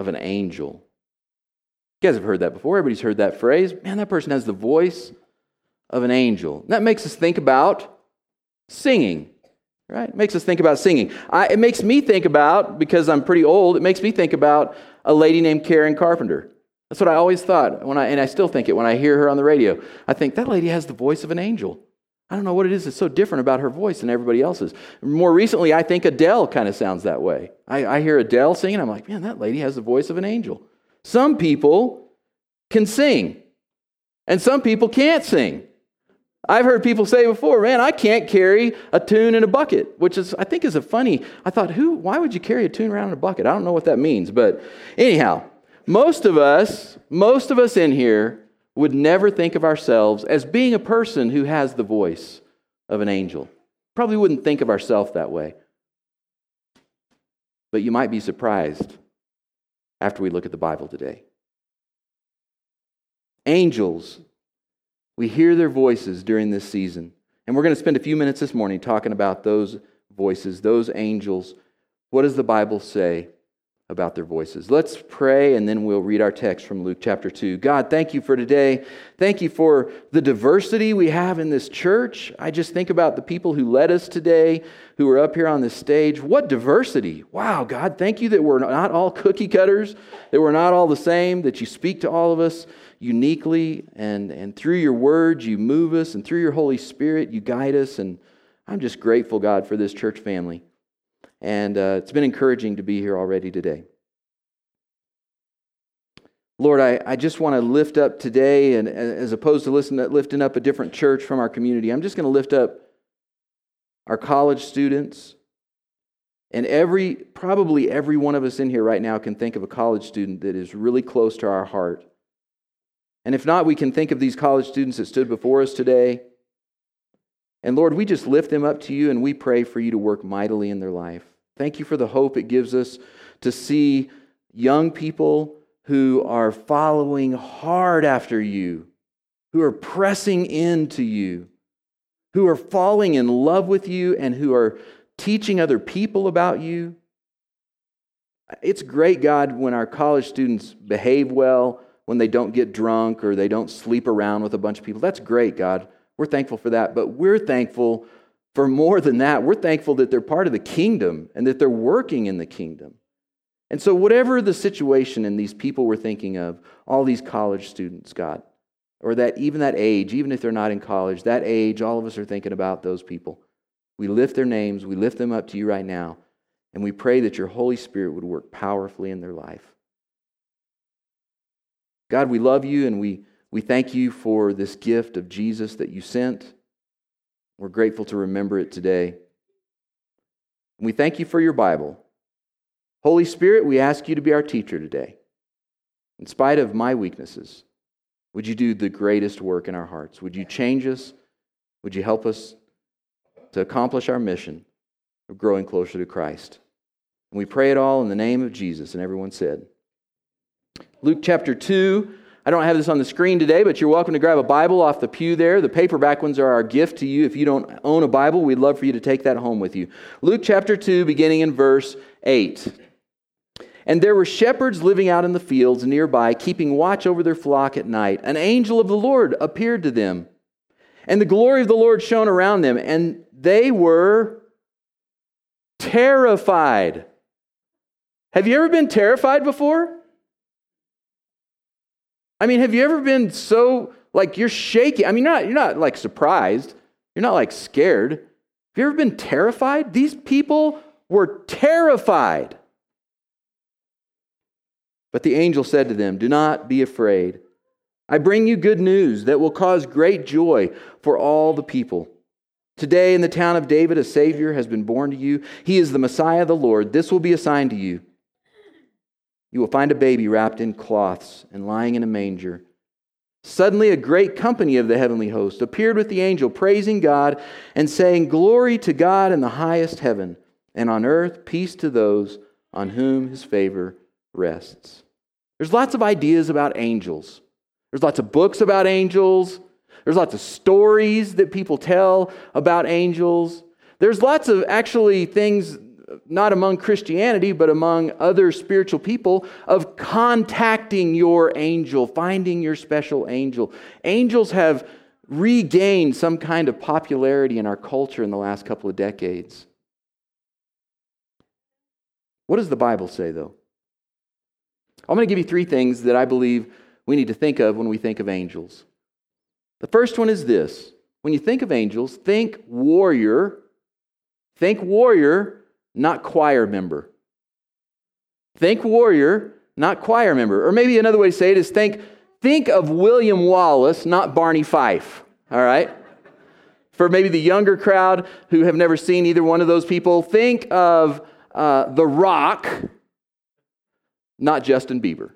of an angel. You guys have heard that before. Everybody's heard that phrase. Man, that person has the voice of an angel. That makes us think about singing, right? It makes us think about singing. I, it makes me think about, because I'm pretty old, it makes me think about a lady named Karen Carpenter. That's what I always thought when I, and I still think it when I hear her on the radio. I think that lady has the voice of an angel. I don't know what it is that's so different about her voice than everybody else's. More recently, I think Adele kind of sounds that way. I, I hear Adele singing, I'm like, man, that lady has the voice of an angel. Some people can sing, and some people can't sing. I've heard people say before, man, I can't carry a tune in a bucket, which is, I think, is a funny. I thought, who, why would you carry a tune around in a bucket? I don't know what that means. But anyhow, most of us, most of us in here would never think of ourselves as being a person who has the voice of an angel. Probably wouldn't think of ourselves that way. But you might be surprised after we look at the Bible today. Angels we hear their voices during this season. And we're going to spend a few minutes this morning talking about those voices, those angels. What does the Bible say about their voices? Let's pray and then we'll read our text from Luke chapter 2. God, thank you for today. Thank you for the diversity we have in this church. I just think about the people who led us today, who are up here on this stage. What diversity! Wow, God, thank you that we're not all cookie cutters, that we're not all the same, that you speak to all of us uniquely, and, and through your words, you move us, and through your Holy Spirit, you guide us. And I'm just grateful, God, for this church family. And uh, it's been encouraging to be here already today. Lord, I, I just want to lift up today, and as opposed to listen, lifting up a different church from our community, I'm just going to lift up our college students. And every, probably every one of us in here right now can think of a college student that is really close to our heart. And if not, we can think of these college students that stood before us today. And Lord, we just lift them up to you and we pray for you to work mightily in their life. Thank you for the hope it gives us to see young people who are following hard after you, who are pressing into you, who are falling in love with you, and who are teaching other people about you. It's great, God, when our college students behave well when they don't get drunk or they don't sleep around with a bunch of people. That's great, God. We're thankful for that. But we're thankful for more than that. We're thankful that they're part of the kingdom and that they're working in the kingdom. And so, whatever the situation and these people we're thinking of, all these college students, God, or that even that age, even if they're not in college, that age, all of us are thinking about those people. We lift their names, we lift them up to you right now, and we pray that your Holy Spirit would work powerfully in their life. God, we love you and we, we thank you for this gift of Jesus that you sent. We're grateful to remember it today. We thank you for your Bible. Holy Spirit, we ask you to be our teacher today. In spite of my weaknesses, would you do the greatest work in our hearts? Would you change us? Would you help us to accomplish our mission of growing closer to Christ? And we pray it all in the name of Jesus. And everyone said, Luke chapter 2. I don't have this on the screen today, but you're welcome to grab a Bible off the pew there. The paperback ones are our gift to you. If you don't own a Bible, we'd love for you to take that home with you. Luke chapter 2, beginning in verse 8. And there were shepherds living out in the fields nearby, keeping watch over their flock at night. An angel of the Lord appeared to them, and the glory of the Lord shone around them, and they were terrified. Have you ever been terrified before? I mean, have you ever been so like you're shaking? I mean, you're not, you're not like surprised. You're not like scared. Have you ever been terrified? These people were terrified. But the angel said to them, Do not be afraid. I bring you good news that will cause great joy for all the people. Today in the town of David, a Savior has been born to you. He is the Messiah, the Lord. This will be a sign to you. You will find a baby wrapped in cloths and lying in a manger. Suddenly, a great company of the heavenly host appeared with the angel, praising God and saying, Glory to God in the highest heaven, and on earth peace to those on whom his favor rests. There's lots of ideas about angels. There's lots of books about angels. There's lots of stories that people tell about angels. There's lots of actually things not among Christianity, but among other spiritual people, of contacting your angel, finding your special angel. Angels have regained some kind of popularity in our culture in the last couple of decades. What does the Bible say, though? I'm going to give you three things that I believe we need to think of when we think of angels. The first one is this when you think of angels, think warrior. Think warrior, not choir member. Think warrior, not choir member. Or maybe another way to say it is think, think of William Wallace, not Barney Fife. All right? For maybe the younger crowd who have never seen either one of those people, think of uh, The Rock, not Justin Bieber.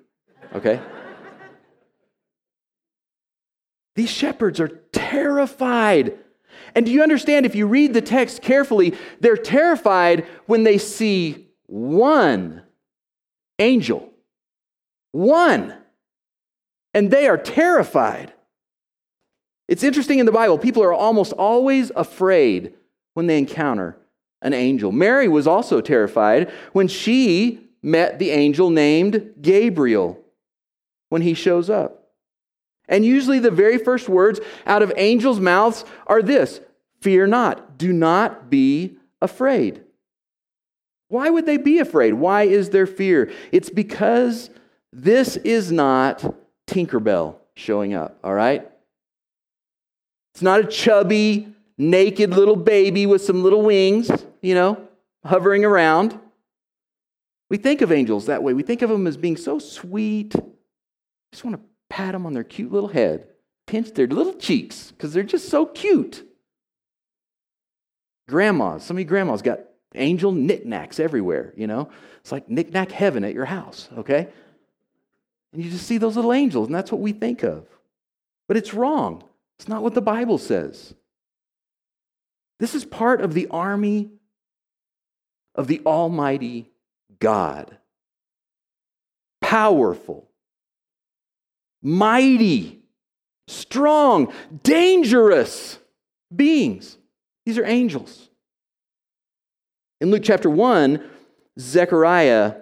Okay? These shepherds are terrified. And do you understand if you read the text carefully, they're terrified when they see one angel. One. And they are terrified. It's interesting in the Bible, people are almost always afraid when they encounter an angel. Mary was also terrified when she met the angel named Gabriel when he shows up. And usually the very first words out of angels' mouths are this Fear not, do not be afraid. Why would they be afraid? Why is there fear? It's because this is not Tinkerbell showing up, all right? It's not a chubby, naked little baby with some little wings, you know, hovering around. We think of angels that way. We think of them as being so sweet. I just want to pat them on their cute little head, pinch their little cheeks because they're just so cute. Grandmas, some of you grandmas got angel knickknacks everywhere, you know? It's like knickknack heaven at your house, okay? And you just see those little angels, and that's what we think of. But it's wrong. It's not what the Bible says. This is part of the army of the Almighty God. Powerful, mighty, strong, dangerous beings. These are angels. In Luke chapter 1, Zechariah,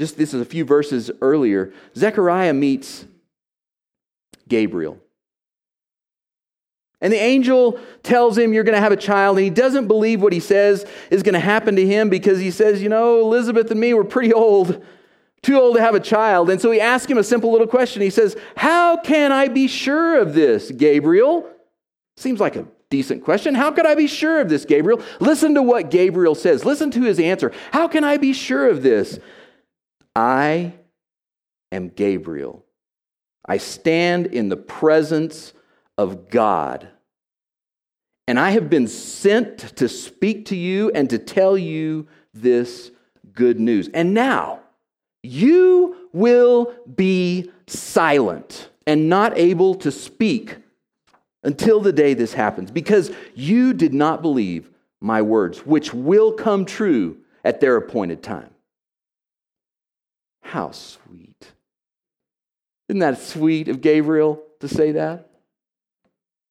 just this is a few verses earlier, Zechariah meets Gabriel. And the angel tells him, You're going to have a child. And he doesn't believe what he says is going to happen to him because he says, You know, Elizabeth and me were pretty old, too old to have a child. And so he asks him a simple little question. He says, How can I be sure of this, Gabriel? Seems like a decent question. How could I be sure of this, Gabriel? Listen to what Gabriel says. Listen to his answer. How can I be sure of this? I am Gabriel. I stand in the presence of God and I have been sent to speak to you and to tell you this good news. And now, you will be silent and not able to speak until the day this happens, because you did not believe my words, which will come true at their appointed time. How sweet. Isn't that sweet of Gabriel to say that?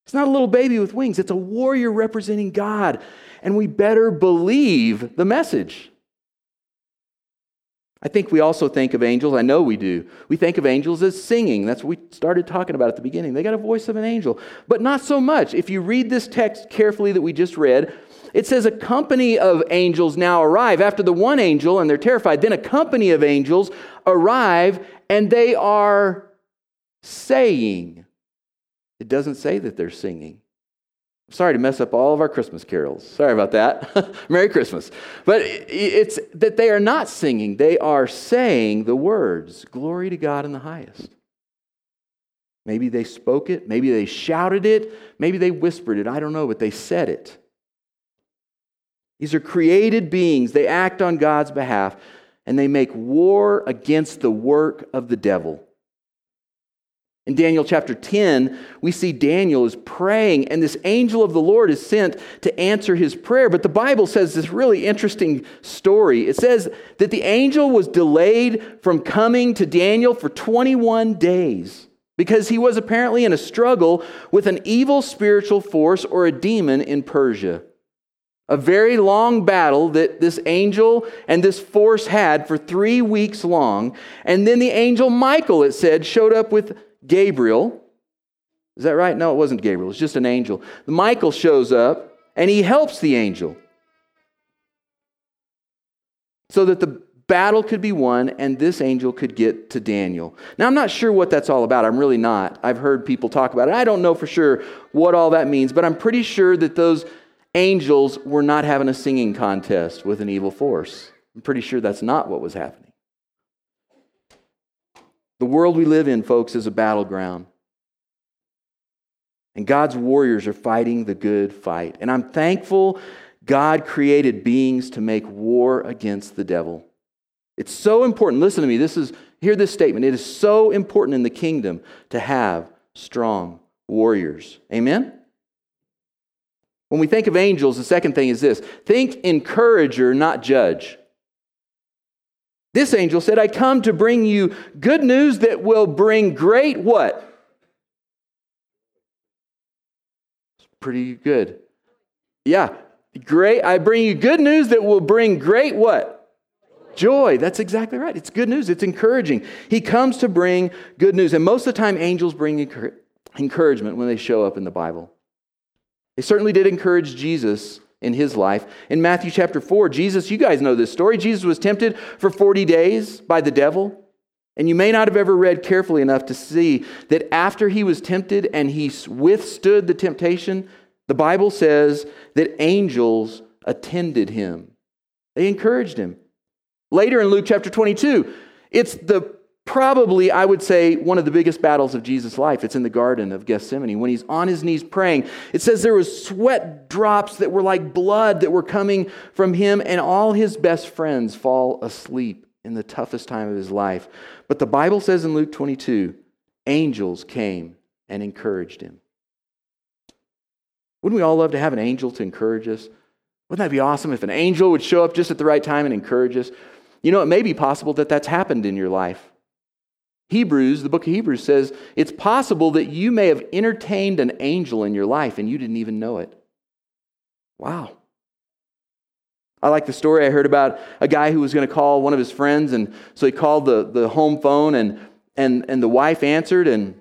It's not a little baby with wings, it's a warrior representing God. And we better believe the message. I think we also think of angels, I know we do. We think of angels as singing. That's what we started talking about at the beginning. They got a voice of an angel, but not so much. If you read this text carefully that we just read, it says a company of angels now arrive. After the one angel, and they're terrified, then a company of angels arrive, and they are saying, it doesn't say that they're singing. Sorry to mess up all of our Christmas carols. Sorry about that. Merry Christmas. But it's that they are not singing, they are saying the words Glory to God in the highest. Maybe they spoke it, maybe they shouted it, maybe they whispered it. I don't know, but they said it. These are created beings. They act on God's behalf and they make war against the work of the devil. In Daniel chapter 10, we see Daniel is praying, and this angel of the Lord is sent to answer his prayer. But the Bible says this really interesting story. It says that the angel was delayed from coming to Daniel for 21 days because he was apparently in a struggle with an evil spiritual force or a demon in Persia. A very long battle that this angel and this force had for three weeks long. And then the angel Michael, it said, showed up with Gabriel. Is that right? No, it wasn't Gabriel. It's just an angel. Michael shows up and he helps the angel so that the battle could be won and this angel could get to Daniel. Now, I'm not sure what that's all about. I'm really not. I've heard people talk about it. I don't know for sure what all that means, but I'm pretty sure that those angels were not having a singing contest with an evil force. I'm pretty sure that's not what was happening. The world we live in, folks, is a battleground. And God's warriors are fighting the good fight. And I'm thankful God created beings to make war against the devil. It's so important. Listen to me. This is hear this statement. It is so important in the kingdom to have strong warriors. Amen. When we think of angels, the second thing is this. Think encourager, not judge. This angel said, "I come to bring you good news that will bring great what? Pretty good. Yeah, great. I bring you good news that will bring great what? Joy. That's exactly right. It's good news. It's encouraging. He comes to bring good news. And most of the time, angels bring encouragement when they show up in the Bible. They certainly did encourage Jesus in his life. In Matthew chapter 4, Jesus, you guys know this story. Jesus was tempted for 40 days by the devil. And you may not have ever read carefully enough to see that after he was tempted and he withstood the temptation, the Bible says that angels attended him. They encouraged him. Later in Luke chapter 22, it's the probably, I would say, one of the biggest battles of Jesus' life. It's in the Garden of Gethsemane. When he's on his knees praying, it says there was sweat drops that were like blood that were coming from him, and all his best friends fall asleep in the toughest time of his life. But the Bible says in Luke 22, angels came and encouraged him. Wouldn't we all love to have an angel to encourage us? Wouldn't that be awesome if an angel would show up just at the right time and encourage us? You know, it may be possible that that's happened in your life. Hebrews, the book of Hebrews says it's possible that you may have entertained an angel in your life and you didn't even know it. Wow. I like the story I heard about a guy who was going to call one of his friends, and so he called the, the home phone, and, and, and the wife answered, and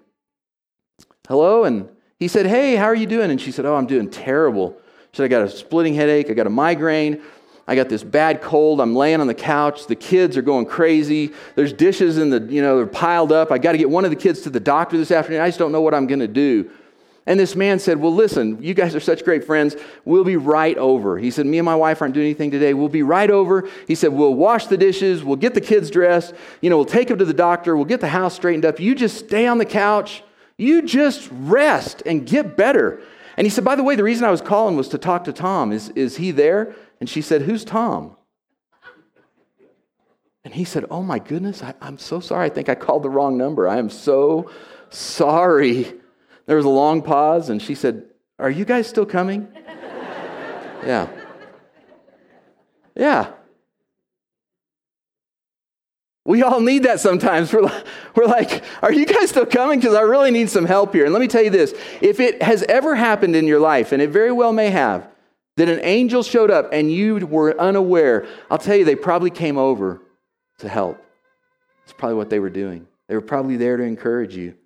hello, and he said, Hey, how are you doing? And she said, Oh, I'm doing terrible. She said, I got a splitting headache, I got a migraine, I got this bad cold. I'm laying on the couch. The kids are going crazy. There's dishes in the, you know, they're piled up. I got to get one of the kids to the doctor this afternoon. I just don't know what I'm going to do. And this man said, Well, listen, you guys are such great friends. We'll be right over. He said, Me and my wife aren't doing anything today. We'll be right over. He said, We'll wash the dishes. We'll get the kids dressed. You know, we'll take them to the doctor. We'll get the house straightened up. You just stay on the couch. You just rest and get better. And he said, By the way, the reason I was calling was to talk to Tom. Is, is he there? And she said, Who's Tom? And he said, Oh my goodness, I, am so sorry. I think I called the wrong number. I am so sorry. There was a long pause, and she said, Are you guys still coming? yeah. Yeah. We all need that sometimes. We're like, we're like, are you guys still coming? Because I really need some help here. And let me tell you this if it has ever happened in your life, and it very well may have, that an angel showed up and you were unaware, I'll tell you, they probably came over to help. That's probably what they were doing. They were probably there to encourage you.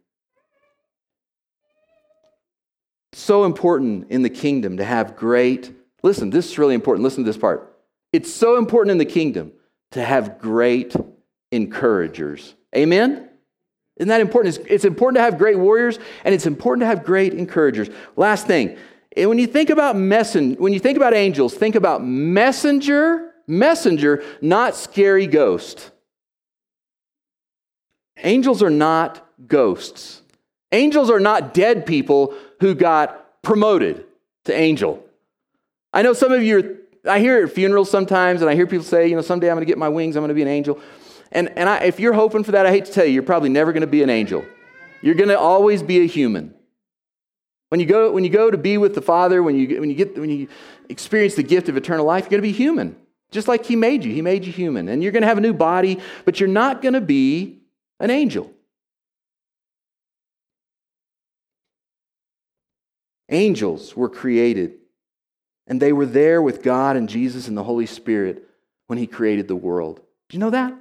So important in the kingdom to have great, listen, this is really important. Listen to this part. It's so important in the kingdom to have great encouragers. Amen? Isn't that important? It's, it's important to have great warriors and it's important to have great encouragers. Last thing, and when you think about messen, when you think about angels, think about messenger, messenger, not scary ghost. Angels are not ghosts. Angels are not dead people who got promoted to angel. I know some of you are, I hear at funerals sometimes, and I hear people say, you know, someday I'm going to get my wings, I'm going to be an angel. And, and I, if you're hoping for that, I hate to tell you, you're probably never going to be an angel. You're going to always be a human. When you go, when you go to be with the Father, when you, when, you get, when you experience the gift of eternal life, you're going to be human. Just like He made you. He made you human. And you're going to have a new body, but you're not going to be an angel. Angels were created And they were there with God and Jesus and the Holy Spirit when He created the world. Do you know that?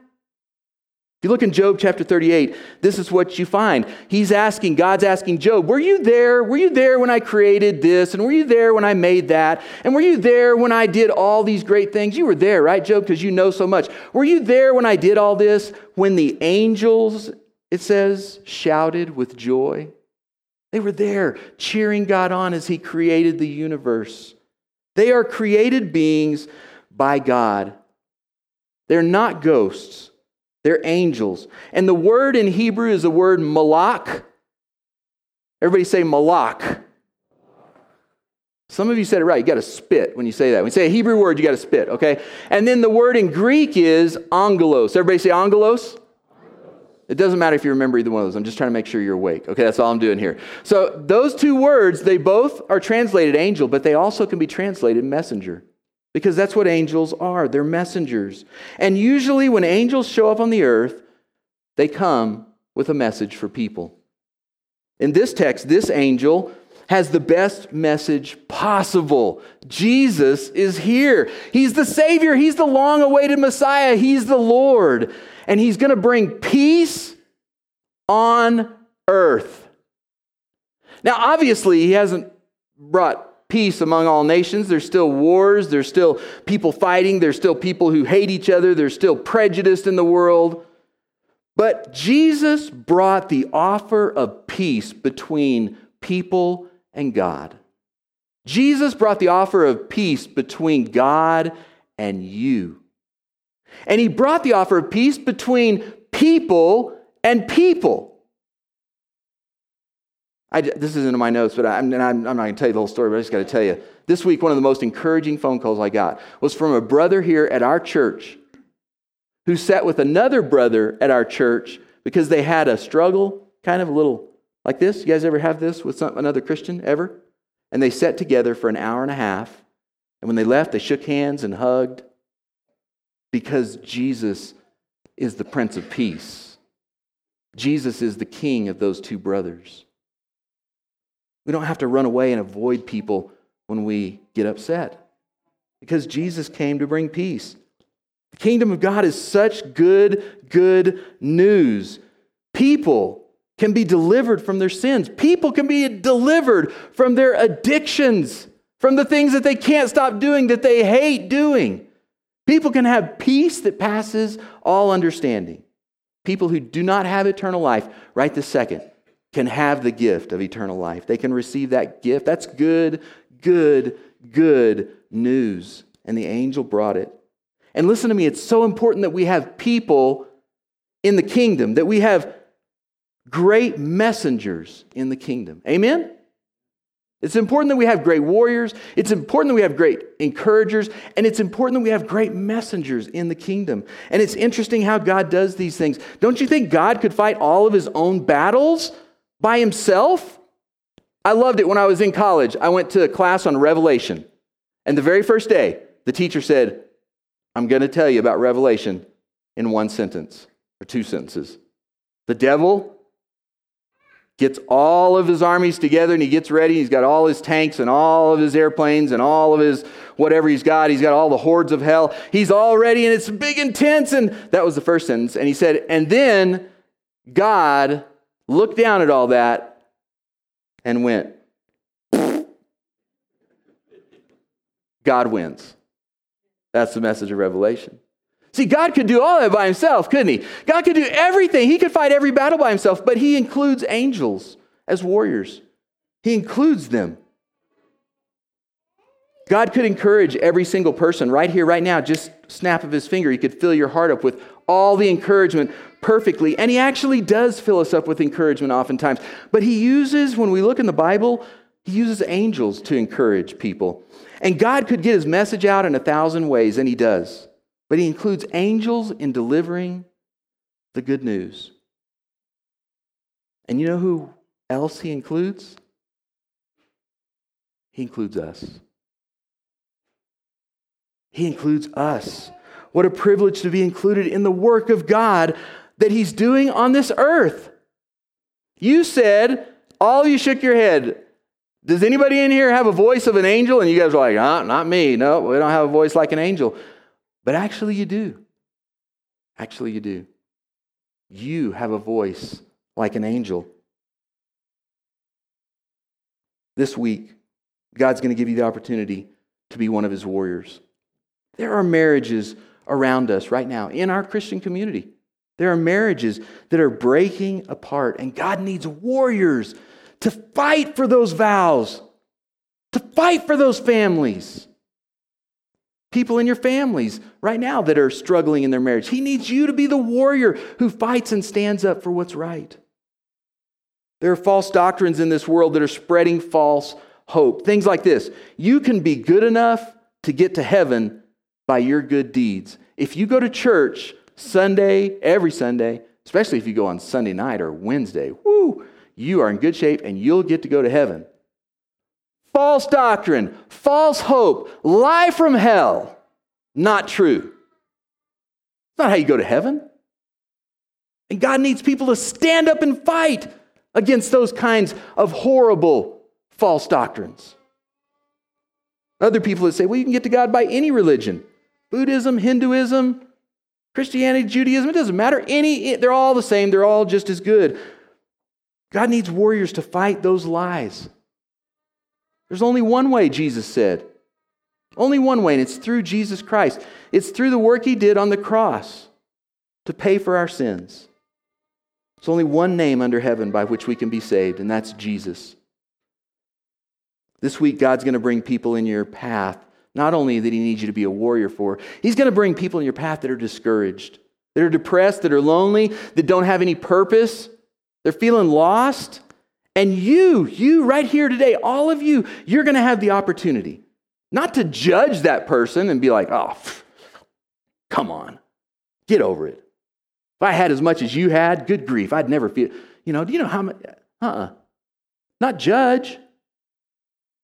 You look in Job chapter 38, this is what you find. He's asking, God's asking Job, Were you there? Were you there when I created this? And were you there when I made that? And were you there when I did all these great things? You were there, right, Job? Because you know so much. Were you there when I did all this? When the angels, it says, shouted with joy? They were there cheering God on as He created the universe. They are created beings by God. They're not ghosts, they're angels. And the word in Hebrew is the word malak. Everybody say malak. Some of you said it right. You got to spit when you say that. When you say a Hebrew word, you got to spit, okay? And then the word in Greek is angelos. Everybody say angelos? It doesn't matter if you remember either one of those. I'm just trying to make sure you're awake. Okay, that's all I'm doing here. So, those two words, they both are translated angel, but they also can be translated messenger because that's what angels are. They're messengers. And usually, when angels show up on the earth, they come with a message for people. In this text, this angel has the best message possible. Jesus is here. He's the Savior, He's the long awaited Messiah, He's the Lord and he's going to bring peace on earth. Now, obviously, he hasn't brought peace among all nations. There's still wars, there's still people fighting, there's still people who hate each other, there's still prejudice in the world. But Jesus brought the offer of peace between people and God. Jesus brought the offer of peace between God and you. And he brought the offer of peace between people and people. I, this isn't in my notes, but I'm, I'm, I'm not going to tell you the whole story, but I just got to tell you. This week, one of the most encouraging phone calls I got was from a brother here at our church who sat with another brother at our church because they had a struggle, kind of a little like this. You guys ever have this with some, another Christian ever? And they sat together for an hour and a half. And when they left, they shook hands and hugged because Jesus is the Prince of Peace. Jesus is the king of those two brothers. We don't have to run away and avoid people when we get upset because Jesus came to bring peace. The kingdom of God is such good, good news. People can be delivered from their sins, people can be delivered from their addictions, from the things that they can't stop doing, that they hate doing. People can have peace that passes all understanding. People who do not have eternal life right this second can have the gift of eternal life. They can receive that gift. That's good, good, good news. And the angel brought it. And listen to me, it's so important that we have people in the kingdom, that we have great messengers in the kingdom. Amen? It's important that we have great warriors. It's important that we have great encouragers. And it's important that we have great messengers in the kingdom. And it's interesting how God does these things. Don't you think God could fight all of his own battles by himself? I loved it when I was in college. I went to a class on Revelation. And the very first day, the teacher said, I'm going to tell you about Revelation in one sentence or two sentences. The devil gets all of his armies together and he gets ready. He's got all his tanks and all of his airplanes and all of his whatever he's got. He's got all the hordes of hell. He's all ready and it's big and tense. And that was the first sentence. And he said, and then God looked down at all that and went, God wins. That's the message of Revelation. See, God could do all that by himself, couldn't he? God could do everything. He could fight every battle by himself, but he includes angels as warriors. He includes them. God could encourage every single person right here, right now, just snap of his finger. He could fill your heart up with all the encouragement perfectly. And he actually does fill us up with encouragement oftentimes. But he uses, when we look in the Bible, he uses angels to encourage people. And God could get his message out in a thousand ways, and he does. But he includes angels in delivering the good news. And you know who else he includes? He includes us. He includes us. What a privilege to be included in the work of God that he's doing on this earth. You said, all you shook your head. Does anybody in here have a voice of an angel? And you guys are like, uh, not me. No, we don't have a voice like an angel. But actually, you do. Actually, you do. You have a voice like an angel. This week, God's going to give you the opportunity to be one of his warriors. There are marriages around us right now in our Christian community. There are marriages that are breaking apart, and God needs warriors to fight for those vows, to fight for those families. People in your families right now that are struggling in their marriage. He needs you to be the warrior who fights and stands up for what's right. There are false doctrines in this world that are spreading false hope. Things like this you can be good enough to get to heaven by your good deeds. If you go to church Sunday, every Sunday, especially if you go on Sunday night or Wednesday, whoo, you are in good shape and you'll get to go to heaven. False doctrine, false hope, lie from hell. Not true. It's not how you go to heaven. And God needs people to stand up and fight against those kinds of horrible false doctrines. Other people that say, well, you can get to God by any religion Buddhism, Hinduism, Christianity, Judaism, it doesn't matter. Any, they're all the same, they're all just as good. God needs warriors to fight those lies. There's only one way, Jesus said. Only one way, and it's through Jesus Christ. It's through the work he did on the cross to pay for our sins. There's only one name under heaven by which we can be saved, and that's Jesus. This week, God's going to bring people in your path, not only that He needs you to be a warrior for, He's going to bring people in your path that are discouraged, that are depressed, that are lonely, that don't have any purpose, they're feeling lost. And you, you right here today, all of you, you're going to have the opportunity not to judge that person and be like, oh, come on, get over it. If I had as much as you had, good grief, I'd never feel, you know, do you know how much? Uh uh-uh. uh Not judge,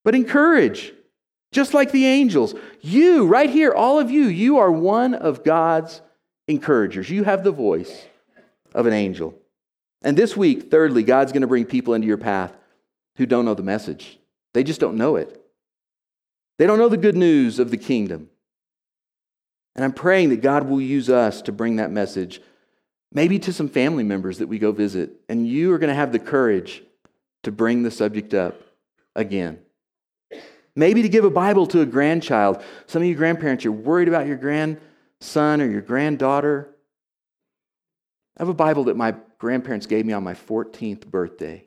but encourage, just like the angels. You, right here, all of you, you are one of God's encouragers. You have the voice of an angel. And this week, thirdly, God's going to bring people into your path who don't know the message. They just don't know it. They don't know the good news of the kingdom. And I'm praying that God will use us to bring that message, maybe to some family members that we go visit. And you are going to have the courage to bring the subject up again. Maybe to give a Bible to a grandchild. Some of you grandparents, you're worried about your grandson or your granddaughter. I have a Bible that my grandparents gave me on my 14th birthday.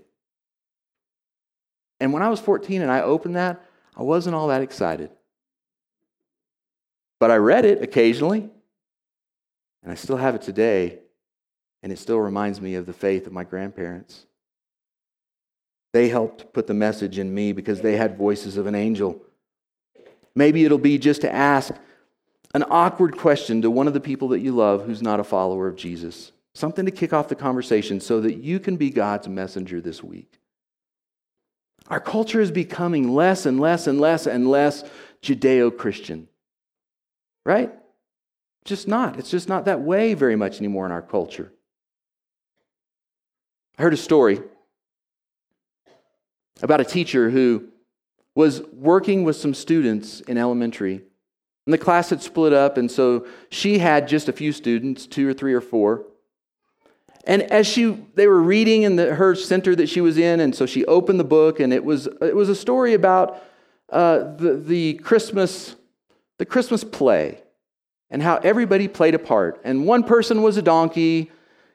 And when I was 14 and I opened that, I wasn't all that excited. But I read it occasionally, and I still have it today, and it still reminds me of the faith of my grandparents. They helped put the message in me because they had voices of an angel. Maybe it'll be just to ask an awkward question to one of the people that you love who's not a follower of Jesus. Something to kick off the conversation so that you can be God's messenger this week. Our culture is becoming less and less and less and less Judeo Christian. Right? Just not. It's just not that way very much anymore in our culture. I heard a story about a teacher who was working with some students in elementary. And the class had split up, and so she had just a few students, two or three or four. And as she, they were reading in the, her center that she was in, and so she opened the book, and it was, it was a story about uh, the, the Christmas, the Christmas play, and how everybody played a part. And one person was a donkey,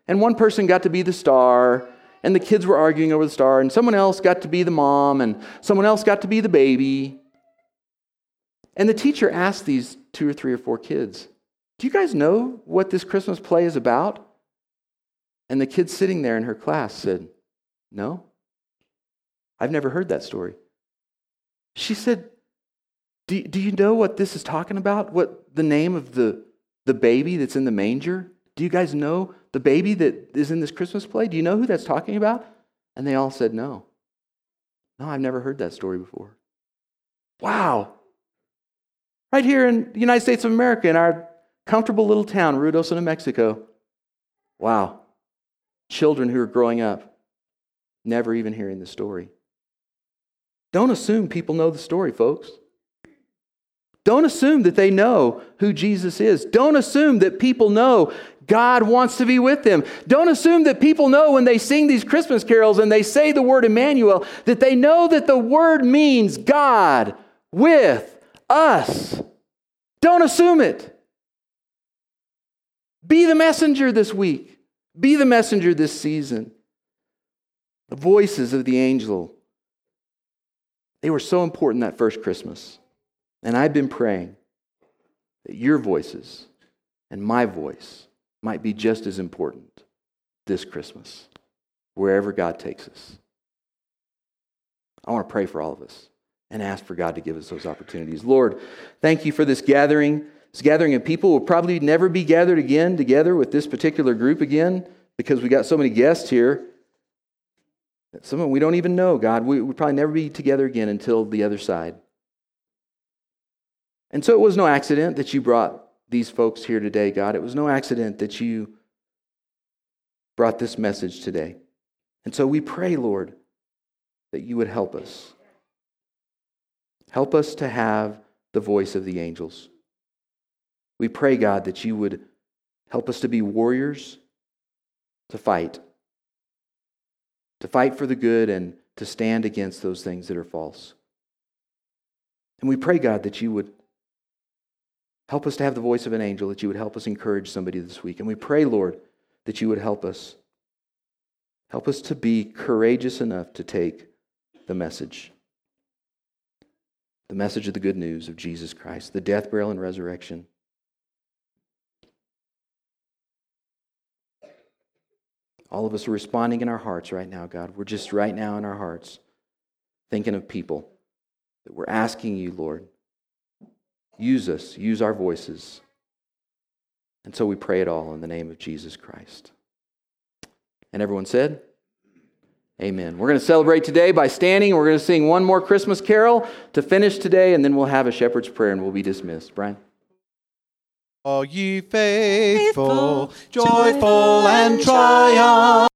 and one person got to be the star, and the kids were arguing over the star, and someone else got to be the mom, and someone else got to be the baby. And the teacher asked these two or three or four kids, Do you guys know what this Christmas play is about? And the kid sitting there in her class said, No, I've never heard that story. She said, do, do you know what this is talking about? What the name of the, the baby that's in the manger? Do you guys know the baby that is in this Christmas play? Do you know who that's talking about? And they all said, No. No, I've never heard that story before. Wow. Right here in the United States of America, in our comfortable little town, Ruidoso, New Mexico. Wow. Children who are growing up, never even hearing the story. Don't assume people know the story, folks. Don't assume that they know who Jesus is. Don't assume that people know God wants to be with them. Don't assume that people know when they sing these Christmas carols and they say the word Emmanuel that they know that the word means God with us. Don't assume it. Be the messenger this week. Be the messenger this season. The voices of the angel, they were so important that first Christmas. And I've been praying that your voices and my voice might be just as important this Christmas, wherever God takes us. I want to pray for all of us and ask for God to give us those opportunities. Lord, thank you for this gathering. This gathering of people will probably never be gathered again together with this particular group again because we got so many guests here. Some of them we don't even know, God. We would probably never be together again until the other side. And so it was no accident that you brought these folks here today, God. It was no accident that you brought this message today. And so we pray, Lord, that you would help us. Help us to have the voice of the angels. We pray, God, that you would help us to be warriors, to fight, to fight for the good and to stand against those things that are false. And we pray, God, that you would Help us to have the voice of an angel, that you would help us encourage somebody this week. And we pray, Lord, that you would help us. Help us to be courageous enough to take the message the message of the good news of Jesus Christ, the death, burial, and resurrection. All of us are responding in our hearts right now, God. We're just right now in our hearts thinking of people that we're asking you, Lord, Use us, use our voices. And so we pray it all in the name of Jesus Christ. And everyone said, Amen. We're going to celebrate today by standing. We're going to sing one more Christmas carol to finish today, and then we'll have a shepherd's prayer and we'll be dismissed. Brian? Are ye faithful, joyful, and triumphant?